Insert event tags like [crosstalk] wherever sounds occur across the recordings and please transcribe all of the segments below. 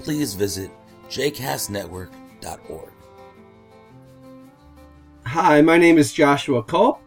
please visit jcastnetwork.org. Hi, my name is Joshua Kulp.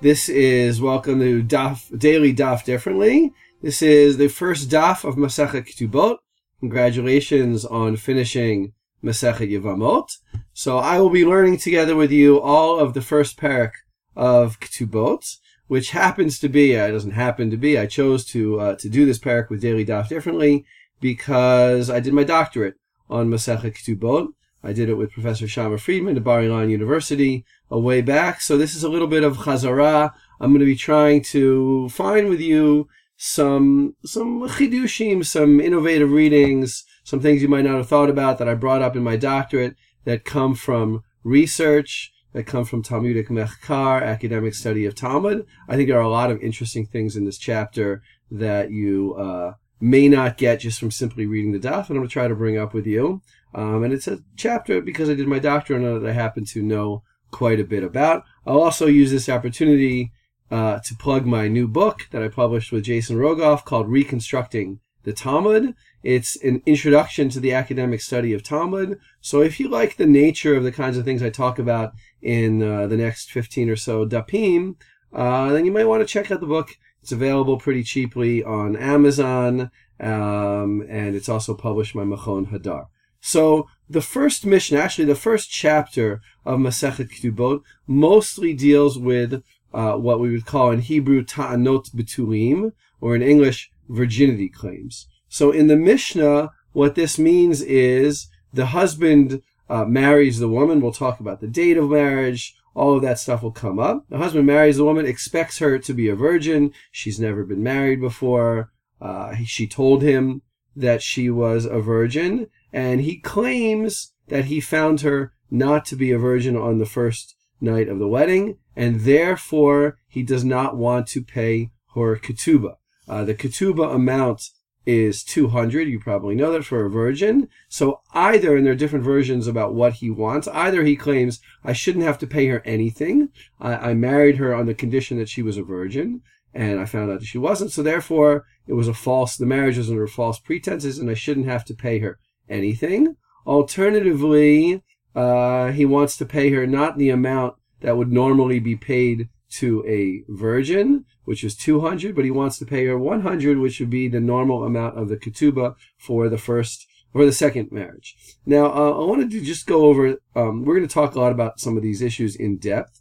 This is welcome to Daf, Daily Daf Differently. This is the first Daf of Masechet Ketubot. Congratulations on finishing Masechet Yevamot. So I will be learning together with you all of the first perek of Ketubot, which happens to be, uh, it doesn't happen to be, I chose to, uh, to do this perek with Daily Daf Differently because I did my doctorate on Masechet Ketubot. I did it with Professor Shamma Friedman at Bar Ilan University a way back. So this is a little bit of Chazara. I'm going to be trying to find with you some some chidushim, some innovative readings, some things you might not have thought about that I brought up in my doctorate that come from research, that come from Talmudic Mechkar, academic study of Talmud. I think there are a lot of interesting things in this chapter that you uh, may not get just from simply reading the daf, and I'm going to try to bring up with you. Um, and it's a chapter because I did my doctorate on it that I happen to know quite a bit about. I'll also use this opportunity uh, to plug my new book that I published with Jason Rogoff called Reconstructing the Talmud. It's an introduction to the academic study of Talmud. So if you like the nature of the kinds of things I talk about in uh, the next 15 or so dapim, uh, then you might want to check out the book. It's available pretty cheaply on Amazon, um, and it's also published by Machon Hadar. So the first mission, actually the first chapter of Masechet Ketubot, mostly deals with uh, what we would call in Hebrew ta'anot betulim, or in English virginity claims. So in the Mishnah, what this means is the husband uh, marries the woman. We'll talk about the date of marrige. All of that stuff will come up. The husband marries the woman, expects her to be a virgin. She's never been married before. Uh, she told him that she was a virgin, and he claims that he found her not to be a virgin on the first night of the wedding, and therefore he does not want to pay her ketubah. Uh, the ketubah amount is 200. You probably know that for a virgin. So either, and there are different versions about what he wants, either he claims, I shouldn't have to pay her anything. I, I married her on the condition that she was a virgin and I found out that she wasn't. So therefore, it was a false, the marriage was under false pretenses and I shouldn't have to pay her anything. Alternatively, uh, he wants to pay her not the amount that would normally be paid to a virgin, which is 200, but he wants to pay her 100, which would be the normal amount of the ketubah for the first for the second marriage. Now, uh, I wanted to just go over. Um, we're going to talk a lot about some of these issues in depth,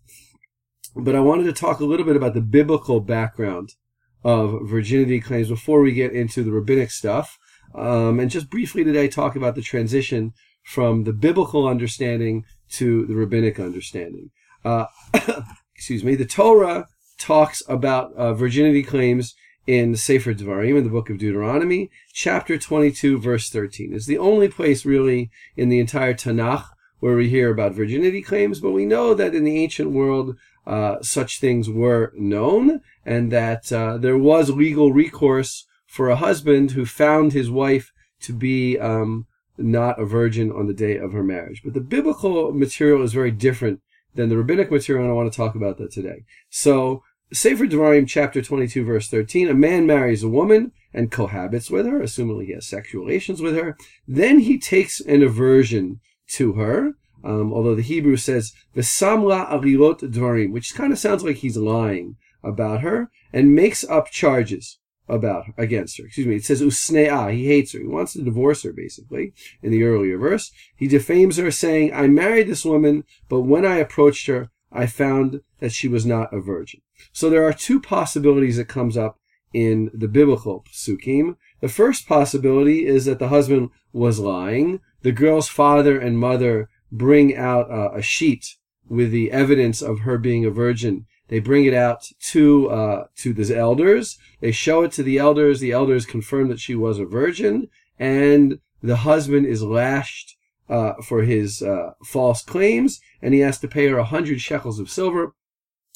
but I wanted to talk a little bit about the biblical background of virginity claims before we get into the rabbinic stuff. Um, and just briefly today, talk about the transition from the biblical understanding to the rabbinic understanding. Uh, [coughs] excuse me, the Torah talks about uh, virginity claims in Sefer Devarim, in the book of Deuteronomy, chapter 22, verse 13. It's the only place really in the entire Tanakh where we hear about virginity claims, but we know that in the ancient world, uh, such things were known, and that uh, there was legal recourse for a husband who found his wife to be um, not a virgin on the day of her marriage. But the biblical material is very different than the rabbinic material, and I want to talk about that today. So, Sefer Devarim, chapter 22, verse 13, a man marries a woman and cohabits with her, assuming he has sexual relations with her. Then he takes an aversion to her, um, although the Hebrew says, V'samla arilot dvarim, which kind of sounds like he's lying about her, and makes up charges about against her. Excuse me. It says usnea. He hates her. He wants to divorce her, basically, in the earlier verse. He defames her, saying, I married this woman, but when I approached her, I found that she was not a virgin. So there are two possibilities that comes up in the biblical psukim. The first possibility is that the husband was lying. The girl's father and mother bring out a sheet with the evidence of her being a virgin they bring it out to uh, to the elders. They show it to the elders. The elders confirm that she was a virgin, and the husband is lashed uh, for his uh, false claims, and he has to pay her a hundred shekels of silver,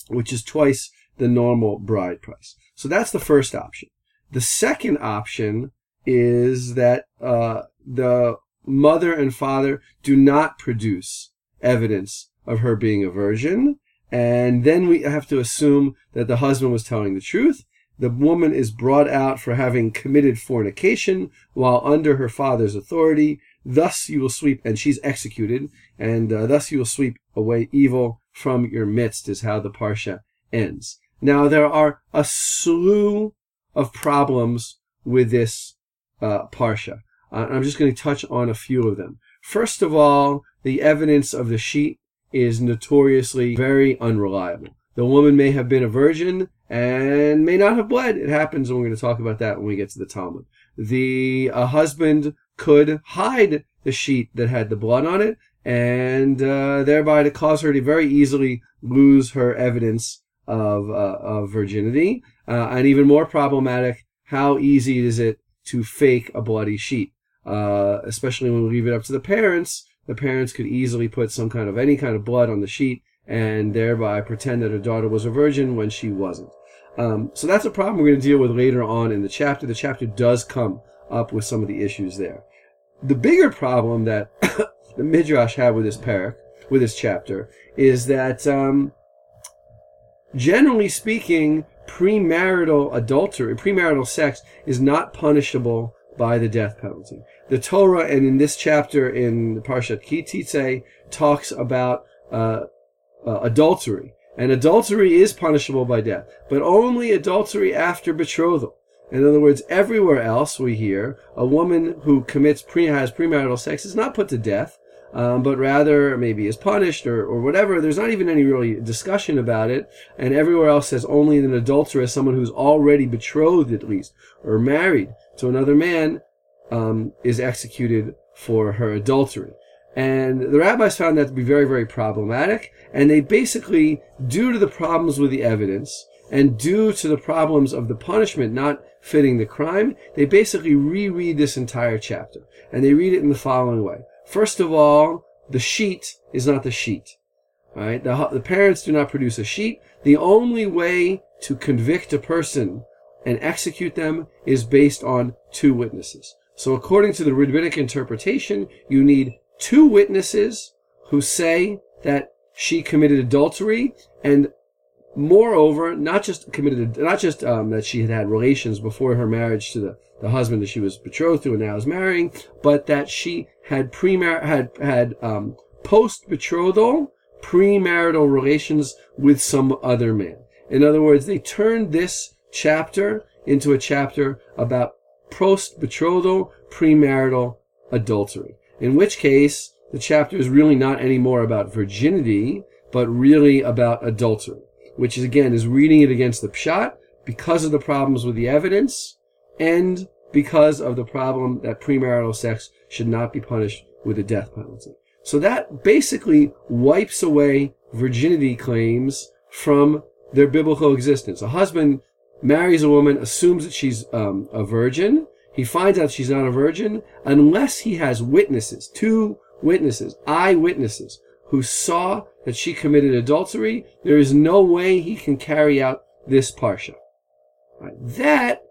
which is twice the normal bride price. So that's the first option. The second option is that uh, the mother and father do not produce evidence of her being a virgin, and then we have to assume that the husband was telling the truth. The woman is brought out for having committed fornication while under her father's authority. Thus you will sweep, and she's executed, and uh, thus you will sweep away evil from your midst, is how the Parsha ends. Now, there are a slew of problems with this uh, Parsha. Uh, I'm just going to touch on a few of them. First of all, the evidence of the sheet is notoriously very unreliable. The woman may have been a virgin and may not have bled. It happens, and we're going to talk about that when we get to the Talmud. The uh, husband could hide the sheet that had the blood on it, and uh, thereby to cause her to very easily lose her evidence of, uh, of virginity. Uh, and even more problematic, how easy is it to fake a bloody sheet? Uh, especially when we leave it up to the parents, the parents could easily put some kind of any kind of blood on the sheet and thereby pretend that her daughter was a virgin when she wasn't. Um, so that's a problem we're going to deal with later on in the chapter. The chapter does come up with some of the issues there. The bigger problem that [coughs] the Midrash had with this perek, with this chapter, is that um, generally speaking, premarital adultery, premarital sex is not punishable by the death penalty. The Torah, and in this chapter in the Parshat Teitzei, talks about uh, uh, adultery. And adultery is punishable by death, but only adultery after betrothal. In other words, everywhere else we hear a woman who commits pre has premarital sex is not put to death, um, but rather maybe is punished or, or whatever. There's not even any really discussion about it. And everywhere else says only an adulteress, someone who's already betrothed at least or married to another man, um, is executed for her adultery. And the rabbis found that to be very, very problematic. And they basically, due to the problems with the evidence and due to the problems of the punishment not fitting the crime, they basically reread this entire chapter. And they read it in the following way. First of all, the sheet is not the sheet. Right? The, the parents do not produce a sheet. The only way to convict a person and execute them is based on two witnesses. So according to the rabbinic interpretation, you need two witnesses who say that she committed adultery and moreover, not just committed, not just um, that she had had relations before her marriage to the, the husband that she was betrothed to and now is marrying, but that she had premar had had um, post betrothal premarital relations with some other man. In other words, they turned this chapter into a chapter about post betrothal, premarital adultery. In which case, the chapter is really not anymore about virginity, but really about adultery, which is again is reading it against the pshat because of the problems with the evidence and because of the problem that premarital sex should not be punished with a death penalty. So that basically wipes away virginity claims from their biblical existence. A husband marries a woman, assumes that she's um, a virgin. He finds out she's not a virgin unless he has witnesses, two witnesses, eyewitnesses, who saw that she committed adultery. There is no way he can carry out this parsha. Right. That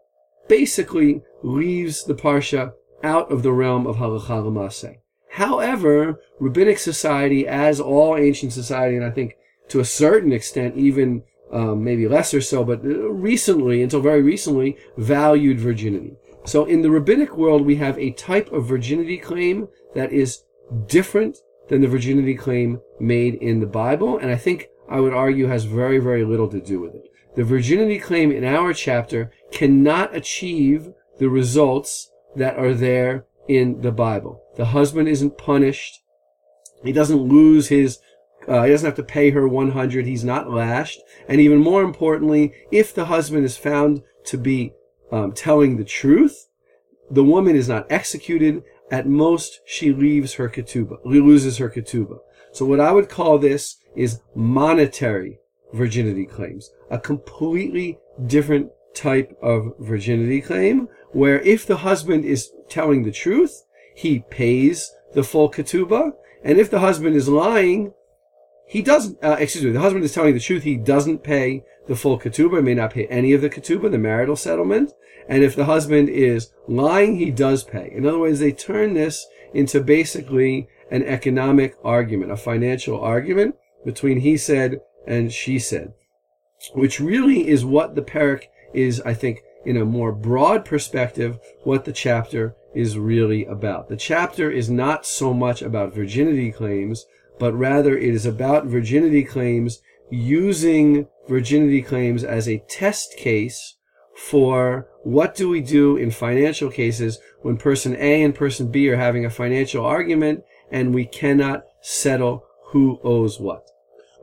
basically leaves the parsha out of the realm of halacha l'maseh. However, rabbinic society, as all ancient society, and I think to a certain extent even um, maybe lesser so, but recently, until very recently, valued virginity. So in the rabbinic world, we have a type of virginity claim that is different than the virginity claim made in the Bible, and I think I would argue has very, very little to do with it. The virginity claim in our chapter cannot achieve the results that are there in the Bible. The husband isn't punished. He doesn't lose his uh, he doesn't have to pay her 100. He's not lashed. And even more importantly, if the husband is found to be um, telling the truth, the woman is not executed. At most, she leaves her ketubah, loses her ketubah. So what I would call this is monetary virginity claims, a completely different type of virginity claim, where if the husband is telling the truth, he pays the full ketubah. And if the husband is lying, he doesn't, uh, excuse me, the husband is telling the truth, he doesn't pay the full ketubah, may not pay any of the ketubah, the marital settlement. And if the husband is lying, he does pay. In other words, they turn this into basically an economic argument, a financial argument between he said and she said, which really is what the perek is, I think, in a more broad perspective, what the chapter is really about. The chapter is not so much about virginity claims, but rather it is about virginity claims using virginity claims as a test case for what do we do in financial cases when person A and person B are having a financial argument and we cannot settle who owes what.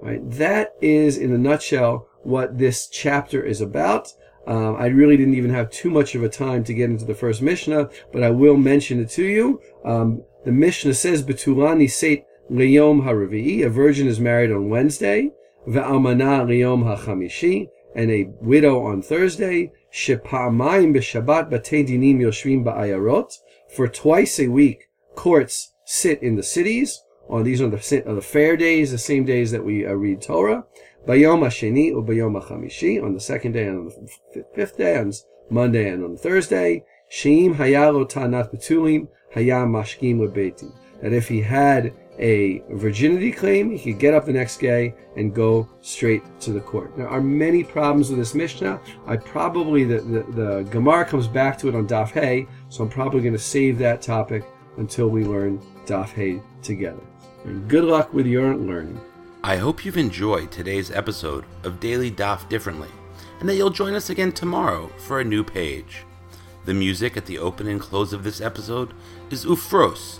Right? That is, in a nutshell, what this chapter is about. Um, I really didn't even have too much of a time to get into the first Mishnah, but I will mention it to you. Um, the Mishnah says, "Betulani seit liyom haravi'i." A virgin is married on Wednesday, ve'almana liyom hachamishi, and a widow on Thursday. Shepa'amayim b'Shabbat batei dinim yoshvim ba'ayarot. For twice a week, courts sit in the cities. On these are the, are the fair days, the same days that we uh, read Torah. Bayom Hasheni or Bayom Hachamishi on the second day and on the fifth day, on Monday and on Thursday. Sheim Hayalo Tanat Betulim Hayam Mashkim Lebeti. That if he had a virginity claim, he could get up the next day and go straight to the court. There are many problems with this Mishnah. I probably, the, the, the Gemara comes back to it on Daf Hey, so I'm probably going to save that topic until we learn Daf Hey together. And good luck with your learning. I hope you've enjoyed today's episode of Daily Daf Differently, and that you'll join us again tomorrow for a new page. The music at the open and close of this episode is Ufros